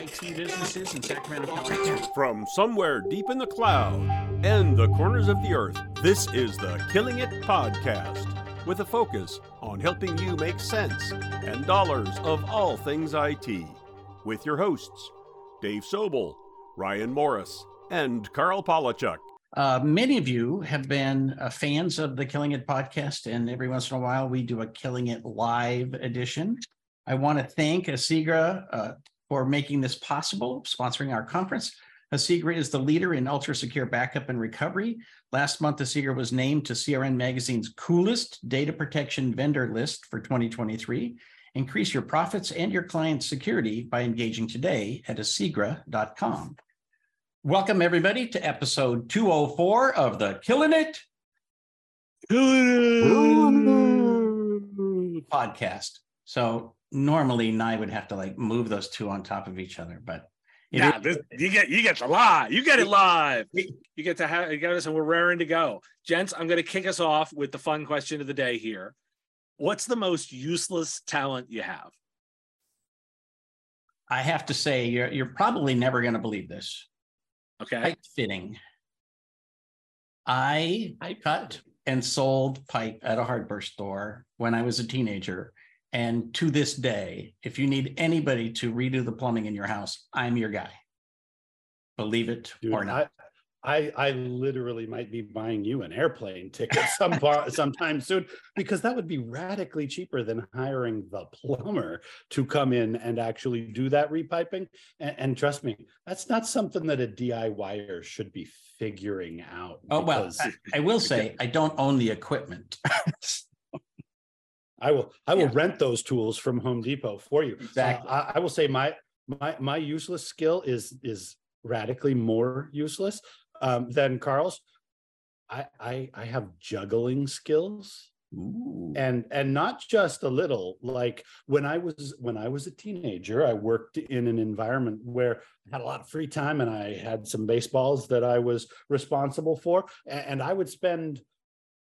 IT businesses in Sacramento County. From somewhere deep in the cloud and the corners of the earth, this is the Killing It Podcast, with a focus on helping you make sense and dollars of all things IT. With your hosts, Dave Sobel, Ryan Morris, and Karl Palachuk. Uh, many of you have been uh, fans of the Killing It podcast, and every once in a while we do a Killing It live edition. I want to thank Asigra uh, for making this possible, sponsoring our conference. Asigra is the leader in ultra secure backup and recovery. Last month, Asigra was named to CRN Magazine's coolest data protection vendor list for 2023. Increase your profits and your client's security by engaging today at asigra.com. Welcome, everybody, to episode 204 of the Killing It podcast. So normally Nye would have to like move those two on top of each other, but yeah, this, you get you get the live. You get it live. You get to have you get us, and we're raring to go, gents. I'm going to kick us off with the fun question of the day here. What's the most useless talent you have? I have to say, you're you're probably never going to believe this. Okay. Pipe fitting. I I cut and sold pipe at a hardware store when I was a teenager. And to this day, if you need anybody to redo the plumbing in your house, I'm your guy. Believe it Dude, or not. I, I literally might be buying you an airplane ticket some sometime soon because that would be radically cheaper than hiring the plumber to come in and actually do that repiping. And, and trust me, that's not something that a DIYer should be figuring out. Oh well, I, I will say I don't own the equipment. I will I will Yeah. rent those tools from Home Depot for you. Uh, Exactly. I, I will say my my my useless skill is is radically more useless um, than Karl's. I, I I have juggling skills Ooh. and and not just a little like when i was when i was a teenager i worked in an environment where i had a lot of free time and i had some baseballs that i was responsible for a- and, i would spend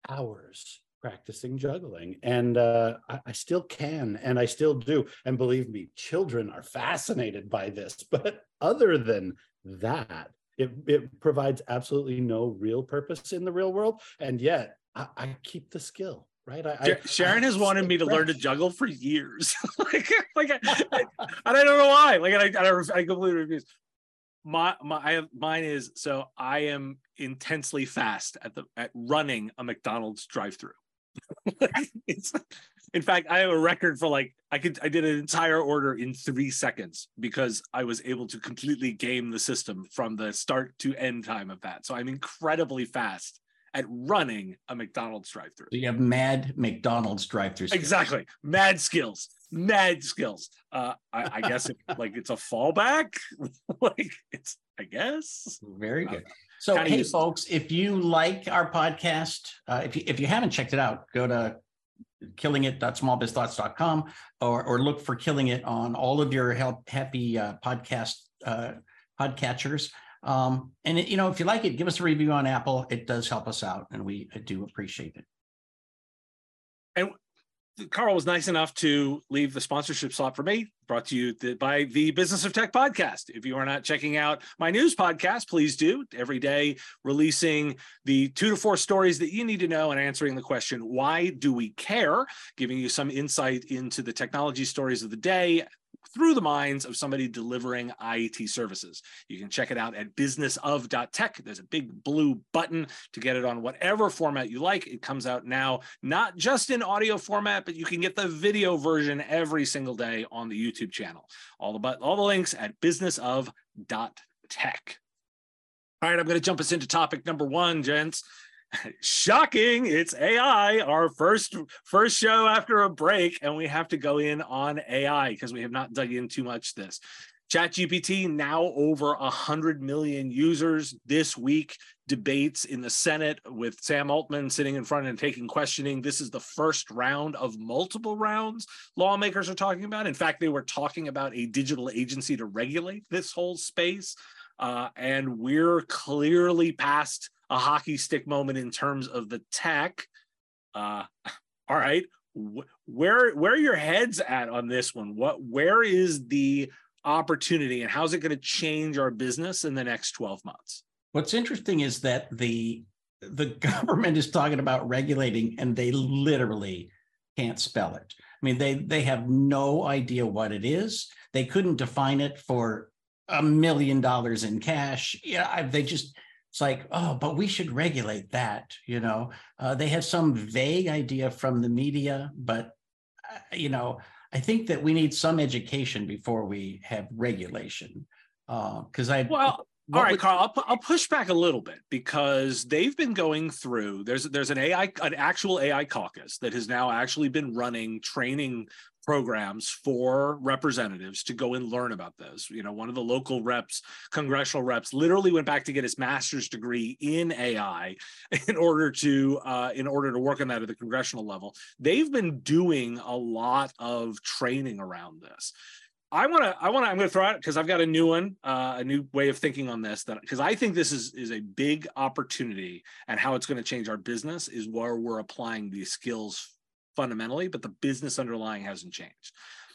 hours practicing juggling and uh, I, I still can and i still do and believe me children are fascinated by this but other than that it, it provides absolutely no real purpose in the real world and yet I, I keep the skill right I, I- Sharon has wanted me to learn to juggle for years. like, like, I, I, and I don't know why. Like, I, I, I completely refuse. My, my, I have, mine is so I am intensely fast at the at running a McDonald's drive-through. In fact, I have a record for like I could I did an entire order in three seconds because I was able to completely game the system from the start to end time of that. So I'm incredibly fast at running a McDonald's drive-through. So you have mad McDonald's drive-through. skills. Exactly. Mad skills. Mad skills. Uh, I, I guess it, like it's a fallback. like it's, I guess. Very good. So, Kinda hey, used- folks, if you like our podcast, uh, if you if you haven't checked it out, go to killingit.smallbizthoughts.com or or look for Killing It on all of your help, happy uh, podcast uh, podcatchers. Um, and it, you know, if you like it, give us a review on Apple. It does help us out, and we do appreciate it. Carl was nice enough to leave the sponsorship slot for me, brought to you by the Business of Tech podcast. If you are not checking out my news podcast, please do. Every day, releasing the two to four stories that you need to know and answering the question, why do we care? Giving you some insight into the technology stories of the day through the minds of somebody delivering IT services. You can check it out at businessof.tech. There's a big blue button to get it on whatever format you like. It comes out now, not just in audio format, but you can get the video version every single day on the YouTube channel. All the but all the links at businessof.tech. All right, I'm going to jump us into topic number one, gents. Shocking! It's AI, our first first show after a break, and we have to go in on AI because we have not dug in too much this. ChatGPT now over a hundred million users this week. Debates in the Senate with Sam Altman sitting in front and taking questioning. This is the first round of multiple rounds lawmakers are talking about. In fact, they were talking about a digital agency to regulate this whole space. Uh, and we're clearly past a hockey stick moment in terms of the tech. Uh, all right, where where are your heads at on this one? What where is the opportunity and how's it going to change our business in the next 12 months? What's interesting is that the the government is talking about regulating and they literally can't spell it. I mean, they they have no idea what it is. They couldn't define it for a million dollars in cash. Yeah, they just it's like, oh, but we should regulate that. You know, uh, they have some vague idea from the media, but uh, you know, I think that we need some education before we have regulation. Because uh, I well, all right, Karl, I'll, I'll push back a little bit because they've been going through. There's there's an AI, an actual AI caucus that has now actually been running training programs for representatives to go and learn about this. You know, one of the local reps, congressional reps, literally went back to get his master's degree in AI in order to uh, in order to work on that at the congressional level. They've been doing a lot of training around this. I want to, I want to, I'm going to throw out because I've got a new one, uh, a new way of thinking on this. That because I think this is is a big opportunity, and how it's going to change our business is where we're applying these skills fundamentally, but the business underlying hasn't changed.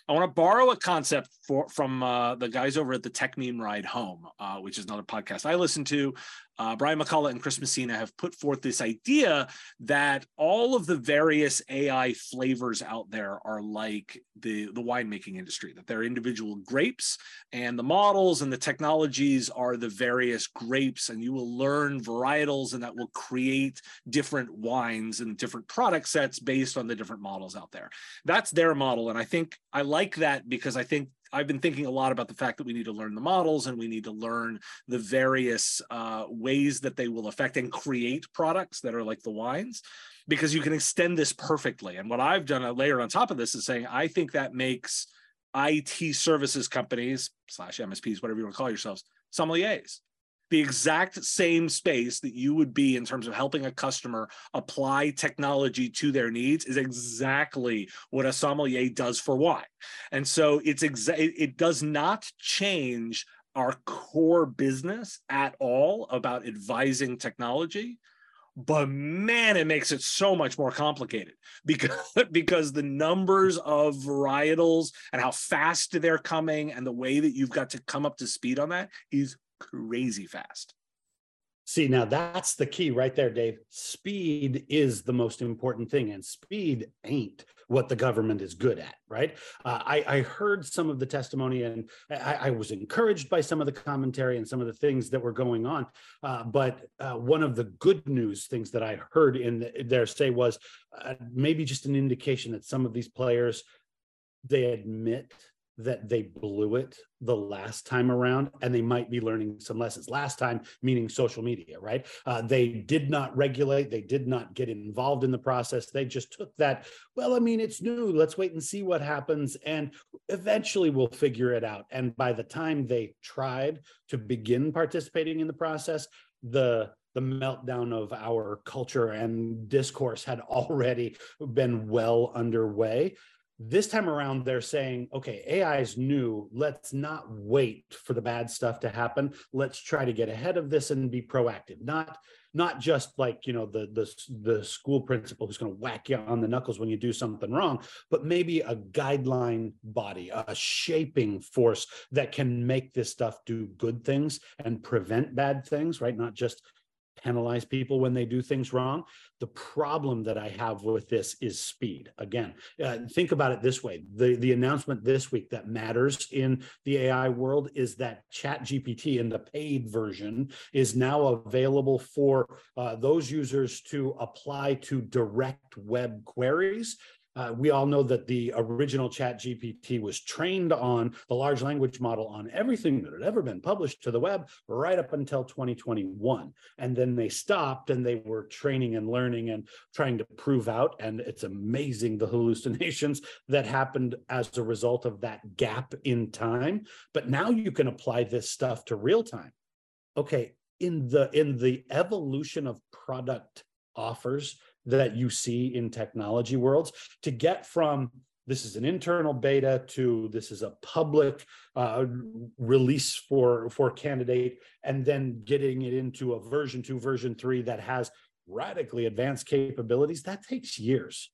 I want to borrow a concept for, from uh, the guys over at the Techmeme Ride Home, uh, which is another podcast I listen to. Uh, Brian McCullough and Chris Messina have put forth this idea that all of the various AI flavors out there are like the, the winemaking industry, that they're individual grapes, and the models and the technologies are the various grapes, and you will learn varietals, and that will create different wines and different product sets based on the different models out there. That's their model, and I think I like that because I think I've been thinking a lot about the fact that we need to learn the models and we need to learn the various uh, ways that they will affect and create products that are like the wines, because you can extend this perfectly. And what I've done a layer on top of this is saying I think that makes IT services companies slash MSPs, whatever you want to call yourselves, sommeliers the exact same space that you would be in terms of helping a customer apply technology to their needs is exactly what a sommelier does for wine. And so it's exa- it does not change our core business at all about advising technology but man it makes it so much more complicated because because the numbers of varietals and how fast they're coming and the way that you've got to come up to speed on that is crazy fast. See, now that's the key right there, Dave. Speed is the most important thing, and speed ain't what the government is good at, right? Uh, I, I, heard some of the testimony and I, I, was encouraged by some of the commentary and some of the things that were going on. Uh, but uh, one of the good news things that I heard in their say was uh, maybe just an indication that some of these players they admit that they blew it the last time around and they might be learning some lessons. Last time meaning social media right? Uh, they did not regulate they did not get involved in the process. They just took that well i mean it's new let's wait and see what happens and eventually we'll figure it out. And by the time they tried to begin participating in the process the the meltdown of our culture and discourse had already been well underway this time around, they're saying, okay, AI is new. Let's not wait for the bad stuff to happen. Let's try to get ahead of this and be proactive. Not not just like you know the the the school principal who's going to whack you on the knuckles when you do something wrong, but maybe a guideline body, a shaping force that can make this stuff do good things and prevent bad things. Right? Not just penalize people when they do things wrong. The problem that I have with this is speed. Again, uh, think about it this way: the the announcement this week that matters in the AI world is that Chat GPT in the paid version is now available for uh, those users to apply to direct web queries uh, we all know that the original chat gpt was trained on the large language model on everything that had ever been published to the web right up until 2021 and then they stopped and they were training and learning and trying to prove out. And it's amazing the hallucinations that happened as a result of that gap in time. But now you can apply this stuff to real time. Okay in the in the evolution of product offers that you see in technology worlds to get from this is an internal beta to this is a public uh, release for for candidate and then getting it into a version 2 version 3 that has radically advanced capabilities that takes years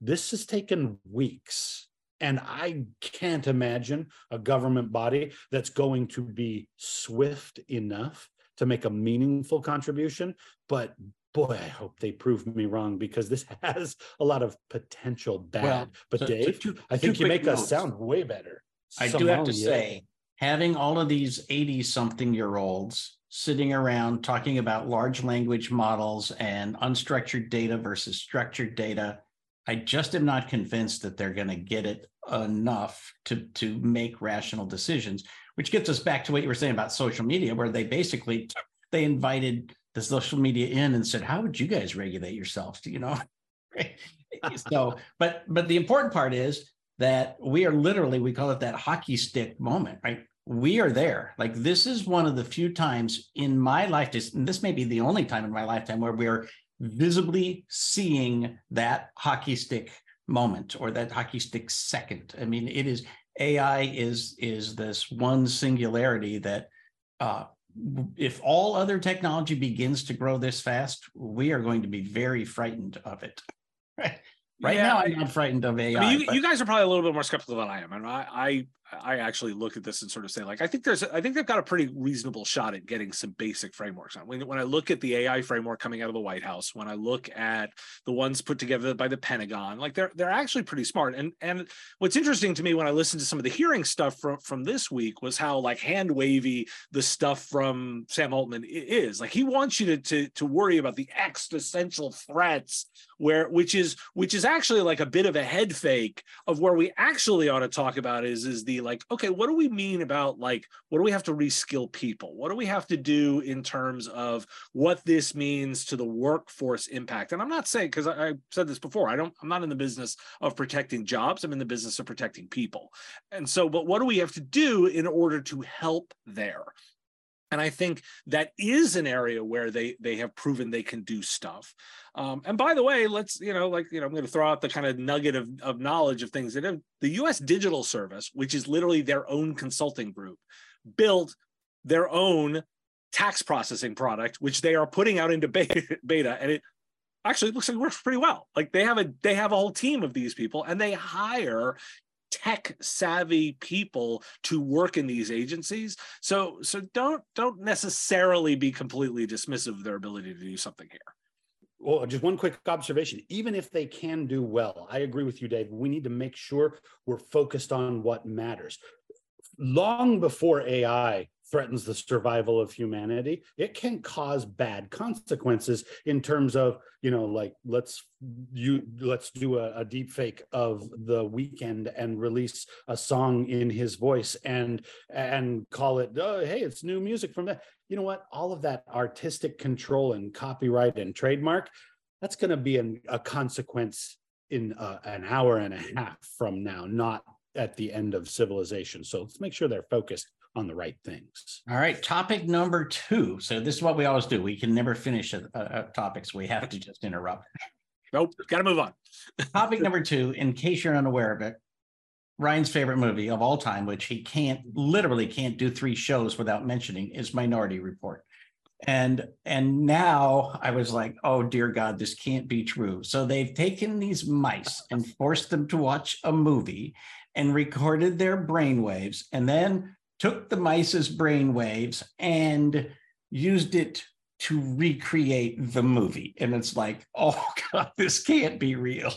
this has taken weeks And I can't imagine a government body that's going to be swift enough to make a meaningful contribution. But boy, I hope they prove me wrong because this has a lot of potential bad. Well, but so- so Dave, two- I think you make us sound way better. I do have to yeah. say, having all of these 80 something year olds sitting around talking about large language models and unstructured data versus structured data, I just am not convinced that they're going to get it enough to, to make rational decisions, which gets us back to what you were saying about social media, where they basically they invited the social media in and said, how would you guys regulate yourselves? You know? so, but but the important part is that we are literally we call it that hockey stick moment right we are there like this is one of the few times in my life this, may be the only time in my lifetime where we're visibly seeing that hockey stick moment or that hockey stick second i mean it is ai is is this one singularity that uh if all other technology begins to grow this fast we are going to be very frightened of it right Right Yeah, now, I'm not frightened of AI. I mean, you, you guys are probably a little bit more skeptical than I am, and I, I, I actually look at this and sort of say, like, I think there's, I think they've got a pretty reasonable shot at getting some basic frameworks on. When, when I look at the AI framework coming out of the White House, when I look at the ones put together by the Pentagon, like they're they're actually pretty smart. And and what's interesting to me when I listened to some of the hearing stuff from from this week was how like hand wavy the stuff from Sam Altman is. Like he wants you to to to worry about the existential threats where which is which is actually like a bit of a head fake of where we actually ought to talk about is is the like okay what do we mean about like what do we have to reskill people? What do we have to do in terms of what this means to the workforce impact? And i'm not saying because I, I said this before i don't i'm not in the business of protecting jobs i'm in the business of protecting people. And so but what do we have to do in order to help there and I think that is an area where they they have proven they can do stuff. Um, and by the way, let's you know, like you know, I'm going to throw out the kind of nugget of, of knowledge of things that have, the U.S. Digital Service, which is literally their own consulting group, built their own tax processing product, which they are putting out into beta, beta and it actually looks like it works pretty well. Like they have a they have a whole team of these people, and they hire tech savvy people to work in these agencies so so don't don't necessarily be completely dismissive of their ability to do something here Well, just one quick observation. Even if they can do well, I agree with you, Dave. We need to make sure we're focused on what matters. Long before AI threatens the survival of humanity, it can cause bad consequences in terms of, you know, like let's you let's do a, a deep fake of The Weeknd and release a song in his voice and and call it, oh, hey, it's new music from that you know what? All of that artistic control and copyright and trademark, that's going to be an, a consequence in uh, an hour and a half from now, not at the end of civilization. So let's make sure they're focused on the right things. All right, topic number two. So this is what we always do. We can never finish a, a, a topic, so we have to just interrupt. nope gotta move on Topic number two, in case you're unaware of it, Ryan's favorite movie of all time, which he can't literally can't do three shows without mentioning, is Minority Report. And and now I was like, oh dear God, this can't be true. So they've taken these mice and forced them to watch a movie and recorded their brainwaves and then took the mice's brain waves and used it to recreate the movie. And it's like, oh God, this can't be real.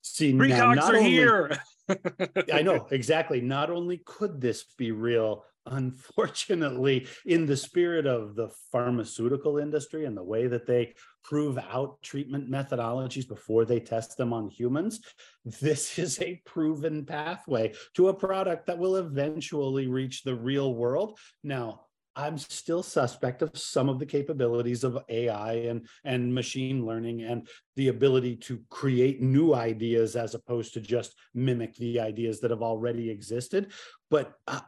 See, now, precogs not are only- here I know exactly. Not only could this be real, unfortunately, in the spirit of the pharmaceutical industry and the way that they prove out treatment methodologies before they test them on humans, this is a proven pathway to a product that will eventually reach the real world. Now, I'm still suspect of some of the capabilities of AI and, and machine learning and the ability to create new ideas as opposed to just mimic the ideas that have already existed. But uh,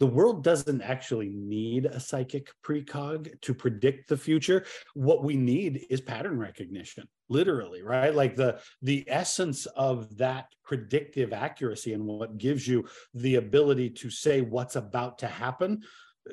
the world doesn't actually need a psychic precog to predict the future. What we need is pattern recognition, literally, right? Like the the essence of that predictive accuracy and what gives you the ability to say what's about to happen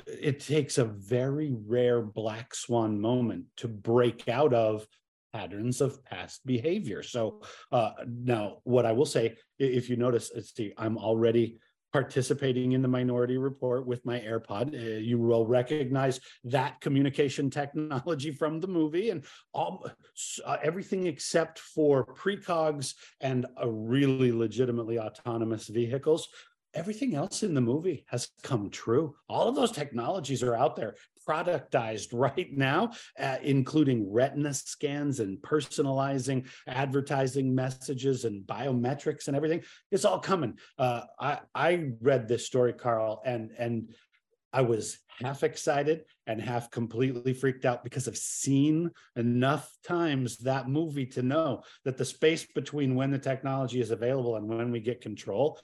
it takes a very rare black swan moment to break out of patterns of past behavior. So uh, now, what I will say, if you notice, see, I'm already participating in the Minority Report with my AirPod. Uh, you will recognize that communication technology from the movie and all, uh, everything except for precogs and a really legitimately autonomous vehicles everything else in the movie has come true. All of those technologies are out there, productized right now, uh, including retina scans and personalizing advertising messages and biometrics and everything. It's all coming. Uh, I I read this story, Karl, and and I was half excited and half completely freaked out because I've seen enough times that movie to know that the space between when the technology is available and when we get control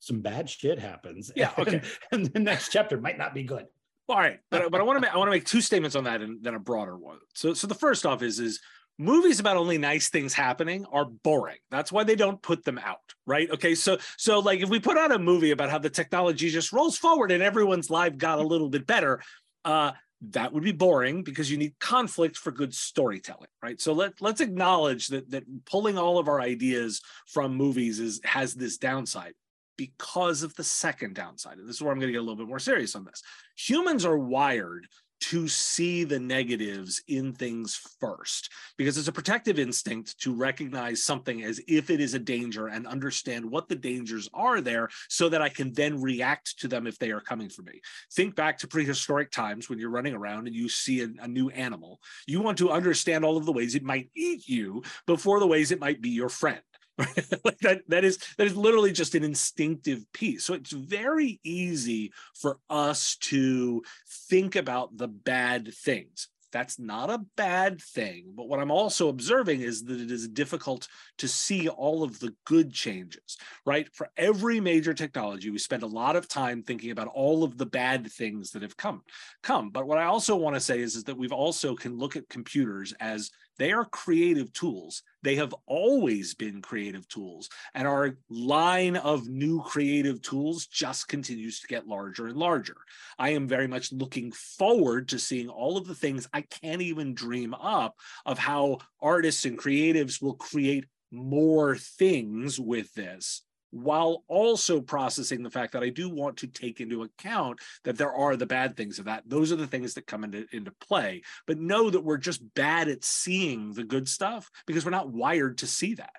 some bad shit happens. Yeah. Okay. And, and the next chapter might not be good. All right, but but I want to make I want to make two statements on that and then a broader one. So so the first off is is movies about only nice things happening are boring. That's why they don't put them out, right? Okay, so so like if we put out a movie about how the technology just rolls forward and everyone's life got a little bit better, uh, that would be boring because you need conflict for good storytelling, right? So let let's acknowledge that that pulling all of our ideas from movies is has this downside because of the second downside. And this is where I'm going to get a little bit more serious on this. Humans are wired to see the negatives in things first because it's a protective instinct to recognize something as if it is a danger and understand what the dangers are there so that I can then react to them if they are coming for me. Think back to prehistoric times when you're running around and you see a, a new animal. You want to understand all of the ways it might eat you before the ways it might be your friend. like that that is that is literally just an instinctive piece. So it's very easy for us to think about the bad things. That's not a bad thing but what i'm also observing is that it is difficult to see all of the good changes right? For every major technology we spend a lot of time thinking about all of the bad things that have come come. But what i also want to say is, is that we've also can look at computers as they are creative tools. They have always been creative tools. And our line of new creative tools just continues to get larger and larger. I am very much looking forward to seeing all of the things I can't even dream up of how artists and creatives will create more things with this while also processing the fact that I do want to take into account that there are the bad things of that. Those are the things that come into, into play. But know that we're just bad at seeing the good stuff because we're not wired to see that.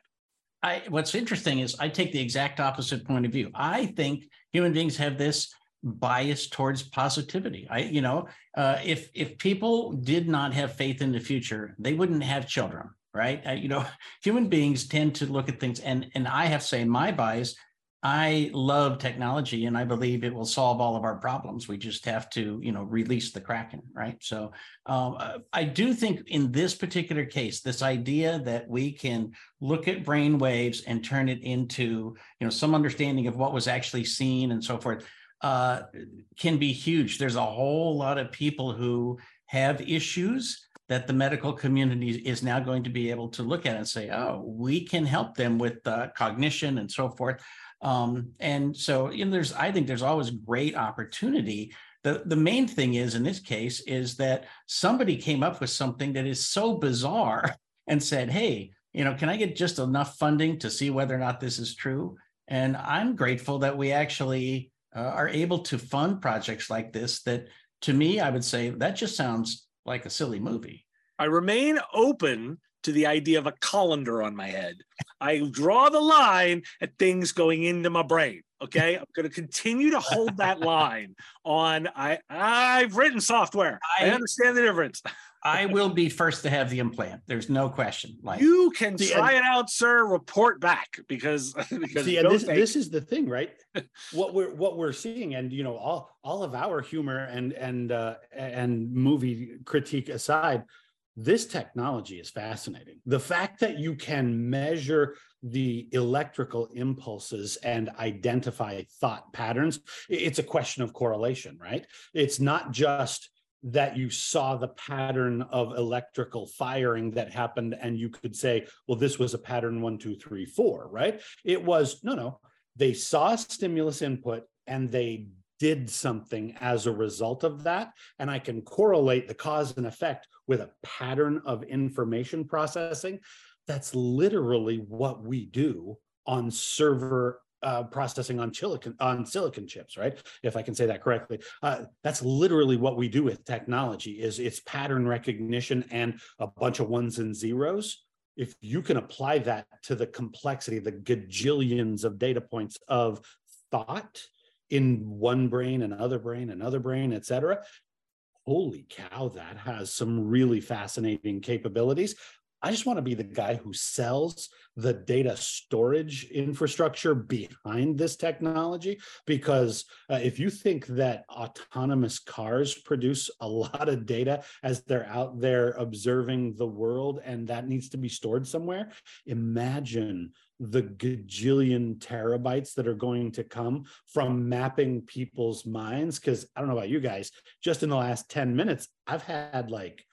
I what's interesting is I take the exact opposite point of view. I think human beings have this bias towards positivity. I, you know, uh, if if people did not have faith in the future, they wouldn't have children right? You know, human beings tend to look at things, and and I have to say, my bias, I love technology, and I believe it will solve all of our problems. We just have to, you know, release the kraken, right? So, um, uh, I do think in this particular case, this idea that we can look at brain waves and turn it into, you know, some understanding of what was actually seen and so forth, uh, can be huge. There's a whole lot of people who have issues that the medical community is now going to be able to look at and say, oh, we can help them with uh, cognition and so forth. Um, and so, you know, there's, I think there's always great opportunity. The, the main thing is in this case is that somebody came up with something that is so bizarre and said, hey, you know, can I get just enough funding to see whether or not this is true? And I'm grateful that we actually uh, are able to fund projects like this that to me, I would say that just sounds like a silly movie. I remain open to the idea of a colander on my head. I draw the line at things going into my brain. Okay, I'm going to continue to hold that line on. I I've written software. I, I understand the difference. I will be first to have the implant. There's no question. Like you can see, try and, it out, sir. Report back because because see, this, this is the thing, right? what we're what we're seeing, and you know, all all of our humor and and uh, and movie critique aside, this technology is fascinating. The fact that you can measure the electrical impulses and identify thought patterns, it's a question of correlation, right? It's not just that you saw the pattern of electrical firing that happened and you could say well this was a pattern one two three four right? It was no no they saw stimulus input and they did something as a result of that, and I can correlate the cause and effect with a pattern of information processing, that's literally what we do on server uh, processing on silicon on silicon chips, right? If I can say that correctly, uh, that's literally what we do with technology. Is it's pattern recognition and a bunch of ones and zeros. If you can apply that to the complexity, the gajillions of data points of thought in one brain, another brain, another brain, et cetera, holy cow, that has some really fascinating capabilities. I just want to be the guy who sells the data storage infrastructure behind this technology. Because uh, if you think that autonomous cars produce a lot of data as they're out there observing the world and that needs to be stored somewhere, imagine the gajillion terabytes that are going to come from mapping people's minds. Because I don't know about you guys, just in the last 10 minutes, I've had like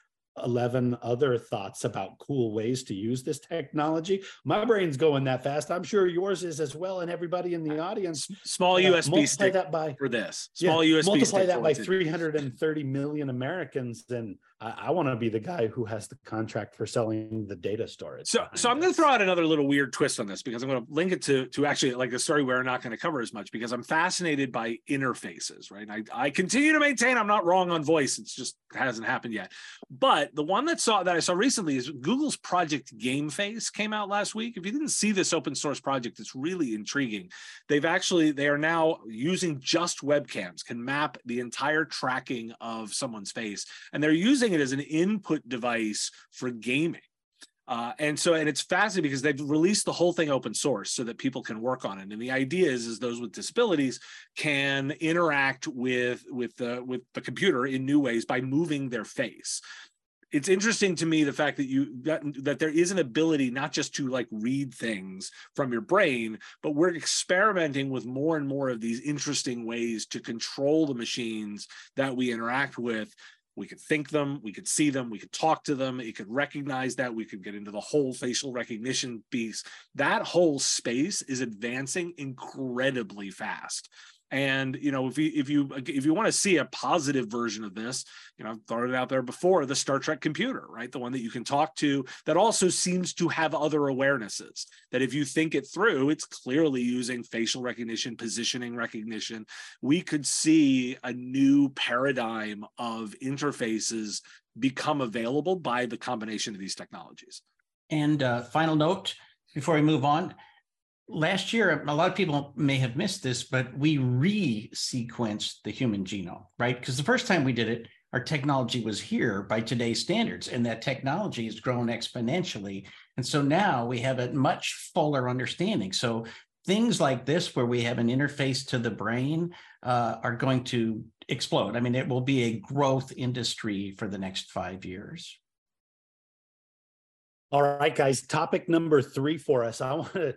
11 other thoughts about cool ways to use this technology. My brain's going that fast. I'm sure yours is as well. And everybody in the audience. Small uh, USB stick that by, for this. Small yeah, USB multiply that by 330 million Americans. And I, I want to be the guy who has the contract for selling the data storage. So, so I'm going to throw out another little weird twist on this because I'm going to link it to to actually like a story where we're not going to cover as much because I'm fascinated by interfaces. Right, I, I continue to maintain I'm not wrong on voice. It's just hasn't happened yet. But the one that saw that I saw recently is Google's Project Gameface came out last week. If you didn't see this open source project, it's really intriguing. They've actually they are now using just webcams can map the entire tracking of someone's face, and they're using using it as an input device for gaming. Uh, and so, and it's fascinating because they've released the whole thing open source so that people can work on it. And the idea is, is those with disabilities can interact with with the with the computer in new ways by moving their face. It's interesting to me the fact that you that, that there is an ability not just to like read things from your brain, but we're experimenting with more and more of these interesting ways to control the machines that we interact with we could think them, we could see them, we could talk to them, it could recognize that, we could get into the whole facial recognition piece. That whole space is advancing incredibly fast. And you know, if you if you if you want to see a positive version of this, you know, I've thrown it out there before, the Star Trek computer, right? The one that you can talk to that also seems to have other awarenesses. That if you think it through, it's clearly using facial recognition, positioning recognition. We could see a new paradigm of interfaces become available by the combination of these technologies. And uh, final note before we move on last year, a lot of people may have missed this, but we re-sequenced the human genome, right? Because the first time we did it, our technology was here by today's standards, and that technology has grown exponentially. And so now we have a much fuller understanding. So things like this, where we have an interface to the brain, uh, are going to explode. I mean, it will be a growth industry for the next five years. All right, guys. Topic number three for us. I want to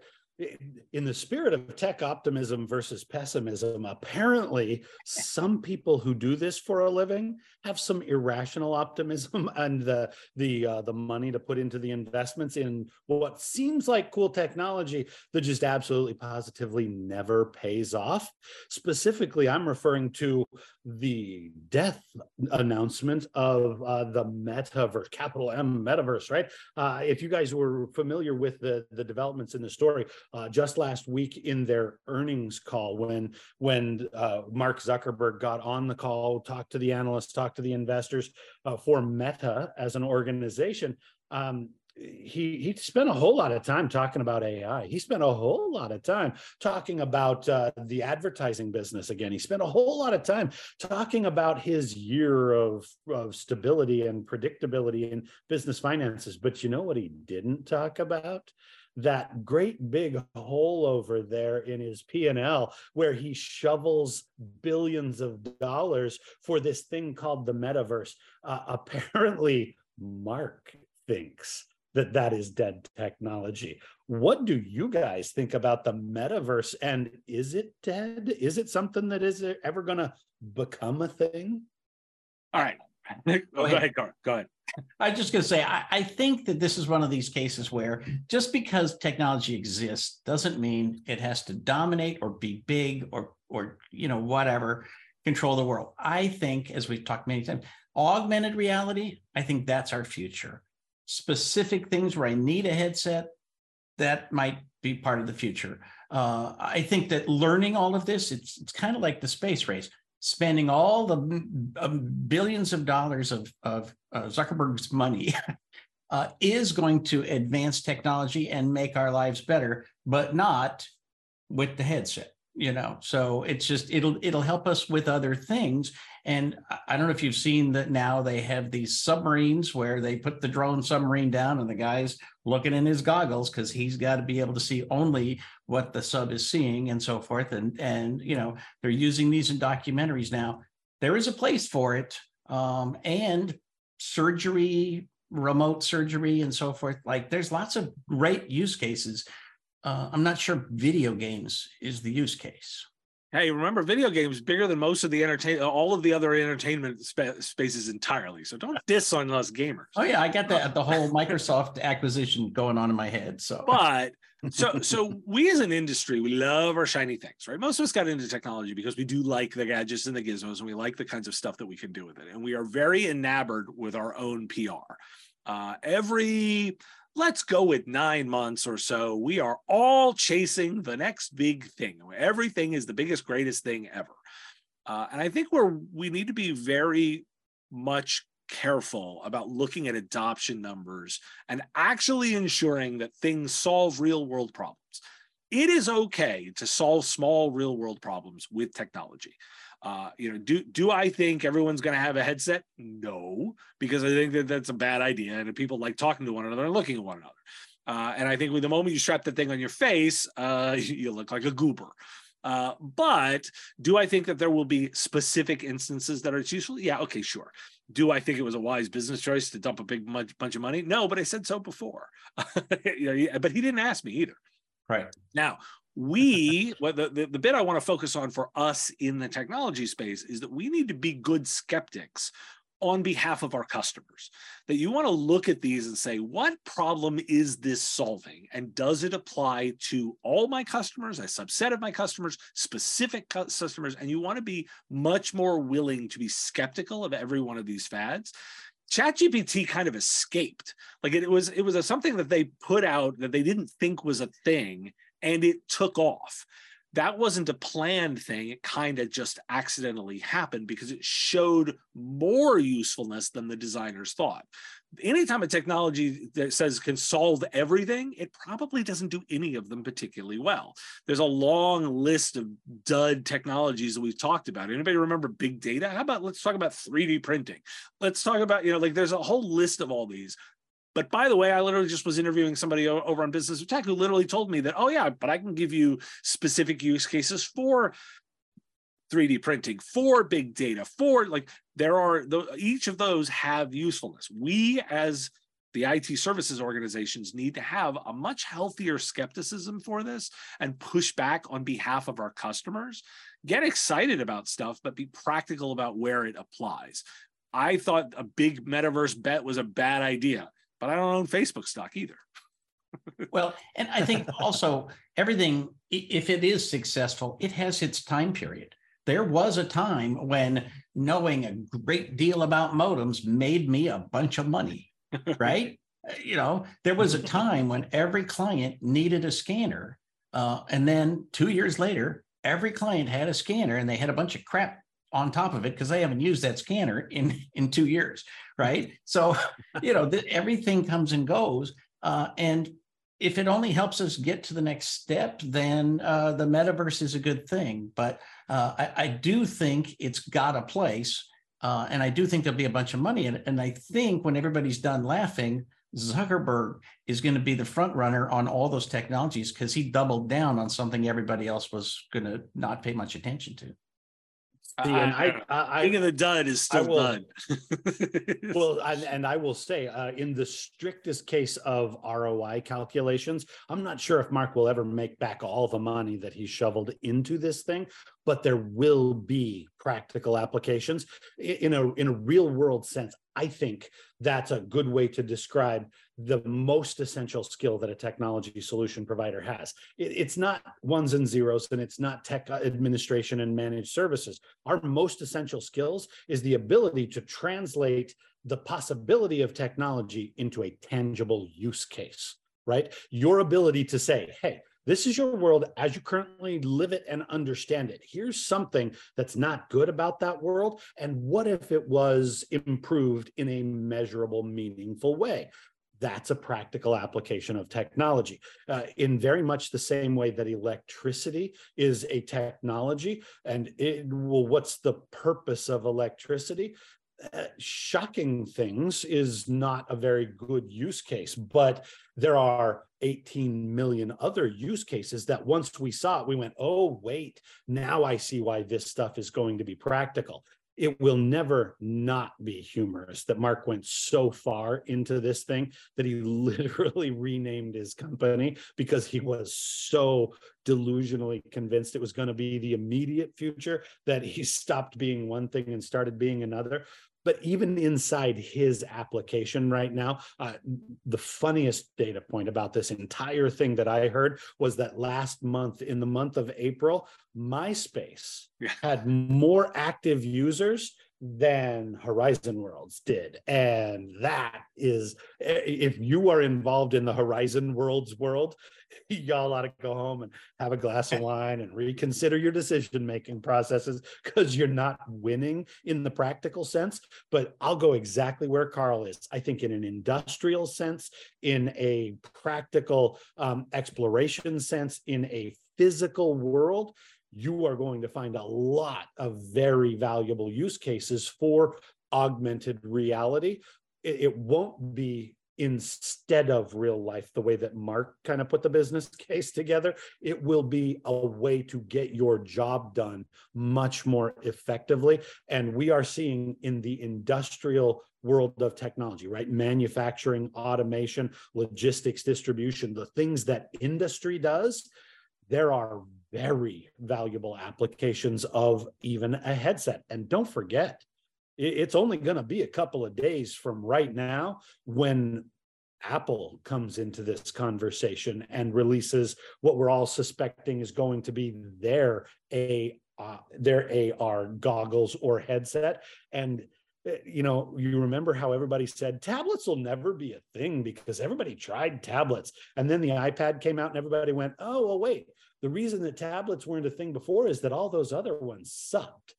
in the spirit of tech optimism versus pessimism, apparently some people who do this for a living have some irrational optimism and the the uh, the money to put into the investments in what seems like cool technology that just absolutely positively never pays off. Specifically, I'm referring to the death announcement of uh, the metaverse, capital M metaverse, right? Uh, if you guys were familiar with the the developments in the story uh, just last week in their earnings call when when uh, Mark Zuckerberg got on the call, talked to the analysts, talked to the investors uh, for Meta as an organization. Um, he he spent a whole lot of time talking about AI. He spent a whole lot of time talking about uh, the advertising business again. He spent a whole lot of time talking about his year of, of stability and predictability in business finances. But you know what he didn't talk about? That great big hole over there in his P&L where he shovels billions of dollars for this thing called the metaverse. Uh, apparently, Mark thinks that that is dead technology. What do you guys think about the metaverse and is it dead? Is it something that is ever going to become a thing? All right Oh, go ahead. ahead, Gar- go ahead. I'm just gonna say, I, I think that this is one of these cases where just because technology exists doesn't mean it has to dominate or be big or, or, you know, whatever, control the world. I think, as we've talked many times, augmented reality, I think that's our future. Specific things where I need a headset, that might be part of the future. Uh, I think that learning all of this, it's, it's kind of like the space race spending all the um, billions of dollars of, of uh, Zuckerberg's money uh, is going to advance technology and make our lives better, but not with the headset. You know, so it's just it'll it'll help us with other things. And I- don't know if you've seen that now they have these submarines where they put the drone submarine down and the guy's looking in his goggles because he's got to be able to see only what the sub is seeing and so forth. And and you know, they're using these in documentaries now. There is a place for it. Um, and surgery, remote surgery, and so forth. Like there's lots of great use cases. Uh, I'm not sure video games is the use case. Hey, remember, video games bigger than most of the entertain, all of the other entertainment spa- spaces entirely. So don't diss on us gamers. Oh yeah, I got that the whole Microsoft acquisition going on in my head. So But so so we as an industry, we love our shiny things, right? Most of us got into technology because we do like the gadgets and the gizmos, and we like the kinds of stuff that we can do with it. And we are very enamored with our own PR. Uh, every let's go with nine months or so, we are all chasing the next big thing. Everything is the biggest, greatest thing ever. Uh, and I think we're we need to be very much careful about looking at adoption numbers and actually ensuring that things solve real world problems. It is okay to solve small real world problems with technology. Uh, you know, do do I think everyone's going to have a headset? No, because I think that that's a bad idea, and people like talking to one another and looking at one another. Uh, and I think with the moment you strap the thing on your face, uh, you look like a goober. Uh, but do I think that there will be specific instances that are useful? Yeah, okay, sure. Do I think it was a wise business choice to dump a big bunch, bunch of money? No, but I said so before. you know, but he didn't ask me either. right. Now, we, the, the, the bit I want to focus on for us in the technology space is that we need to be good skeptics on behalf of our customers. That you want to look at these and say, what problem is this solving? And does it apply to all my customers, a subset of my customers, specific customers? And you want to be much more willing to be skeptical of every one of these fads. ChatGPT kind of escaped. Like it was, it was a, something that they put out that they didn't think was a thing, and it took off. That wasn't a planned thing. It kind of just accidentally happened because it showed more usefulness than the designers thought. Anytime a technology that says can solve everything, it probably doesn't do any of them particularly well. There's a long list of dud technologies that we've talked about. Anybody remember big data? How about let's talk about 3D printing? Let's talk about, you know, like there's a whole list of all these. But by the way, I literally just was interviewing somebody over on Business of Tech who literally told me that, oh, yeah, but I can give you specific use cases for 3D printing, for big data, for like there are each of those have usefulness. We as the IT services organizations need to have a much healthier skepticism for this and push back on behalf of our customers. Get excited about stuff, but be practical about where it applies. I thought a big metaverse bet was a bad idea, but I don't own Facebook stock either. Well, and I think also everything, if it is successful, it has its time period. There was a time when knowing a great deal about modems made me a bunch of money, right? Uh, You know, there was a time when every client needed a scanner. Uh, and then two years later, every client had a scanner and they had a bunch of crap on top of it because they haven't used that scanner in in two years, right? So, you know, th- everything comes and goes. Uh, and if it only helps us get to the next step, then uh, the metaverse is a good thing. But uh, I, I do think it's got a place, uh, and I do think there'll be a bunch of money in it. And I think when everybody's done laughing, Zuckerberg is going to be the front runner on all those technologies because he doubled down on something everybody else was going to not pay much attention to. And I, I, Thinking the dud is still will- dud. well, and, and I will say, uh, in the strictest case of ROI calculations, I'm not sure if Mark will ever make back all the money that he shoveled into this thing. But there will be practical applications in a in a real world sense. I think that's a good way to describe the most essential skill that a technology solution provider has. It, it's not ones and zeros, and it's not tech administration and managed services. Our most essential skills is the ability to translate the possibility of technology into a tangible use case, right? Your ability to say, hey, this is your world as you currently live it and understand it. Here's something that's not good about that world. And what if it was improved in a measurable, meaningful way? That's a practical application of technology. Uh, in very much the same way that electricity is a technology, and it, well, what's the purpose of electricity? Uh, shocking things is not a very good use case, but there are 18 million other use cases that once we saw it, we went, oh, wait, now I see why this stuff is going to be practical. It will never not be humorous that Mark went so far into this thing that he literally renamed his company because he was so delusionally convinced it was going to be the immediate future that he stopped being one thing and started being another but even inside his application right now, uh, the funniest data point about this entire thing that I heard was that last month, in the month of April, MySpace yeah. had more active users than Horizon Worlds did. And that is, if you are involved in the Horizon Worlds world, y'all ought to go home and have a glass of wine and reconsider your decision making processes because you're not winning in the practical sense. But I'll go exactly where Karl is. I think, in an industrial sense, in a practical um, exploration sense, in a physical world, you are going to find a lot of very valuable use cases for augmented reality. It, it won't be instead of real life, the way that Mark kind of put the business case together, it will be a way to get your job done much more effectively. And we are seeing in the industrial world of technology, right? Manufacturing, automation, logistics, distribution, the things that industry does, there are very valuable applications of even a headset. And don't forget, it's only going to be a couple of days from right now when Apple comes into this conversation and releases what we're all suspecting is going to be their a uh, their AR goggles or headset and Eh, you know you remember how everybody said tablets will never be a thing because everybody tried tablets and then the iPad came out and everybody went oh well wait the reason that tablets weren't a thing before is that all those other ones sucked.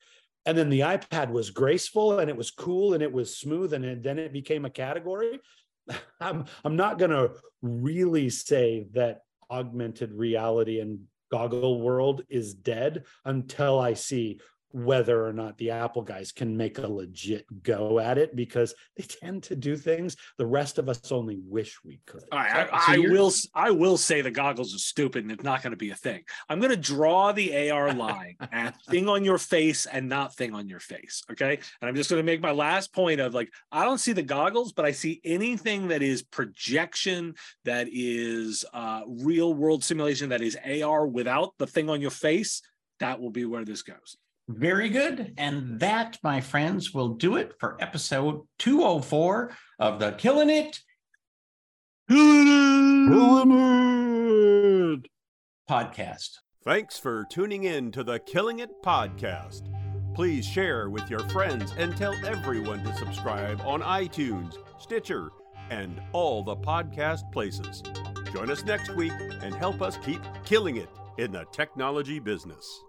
And then the ipad was graceful and it was cool and it was smooth and then it became a category. I'm i'm not going to really say that augmented reality and goggle world is dead until i see whether or not the Apple guys can make a legit go at it because they tend to do things the rest of us only wish we could. All right, I, so I will I will say the goggles are stupid and it's not going to be a thing. I'm going to draw the AR line at thing on your face and not thing on your face. Okay, and I'm just going to make my last point of like I don't see the goggles, but I see anything that is projection, that is uh, real world simulation, that is AR without the thing on your face. That will be where this goes. Very good. And that, my friends, will do it for episode 204 of the Killing It, Killing It podcast. Thanks for tuning in to the Killing It podcast. Please share with your friends and tell everyone to subscribe on iTunes, Stitcher, and all the podcast places. Join us next week and help us keep killing it in the technology business.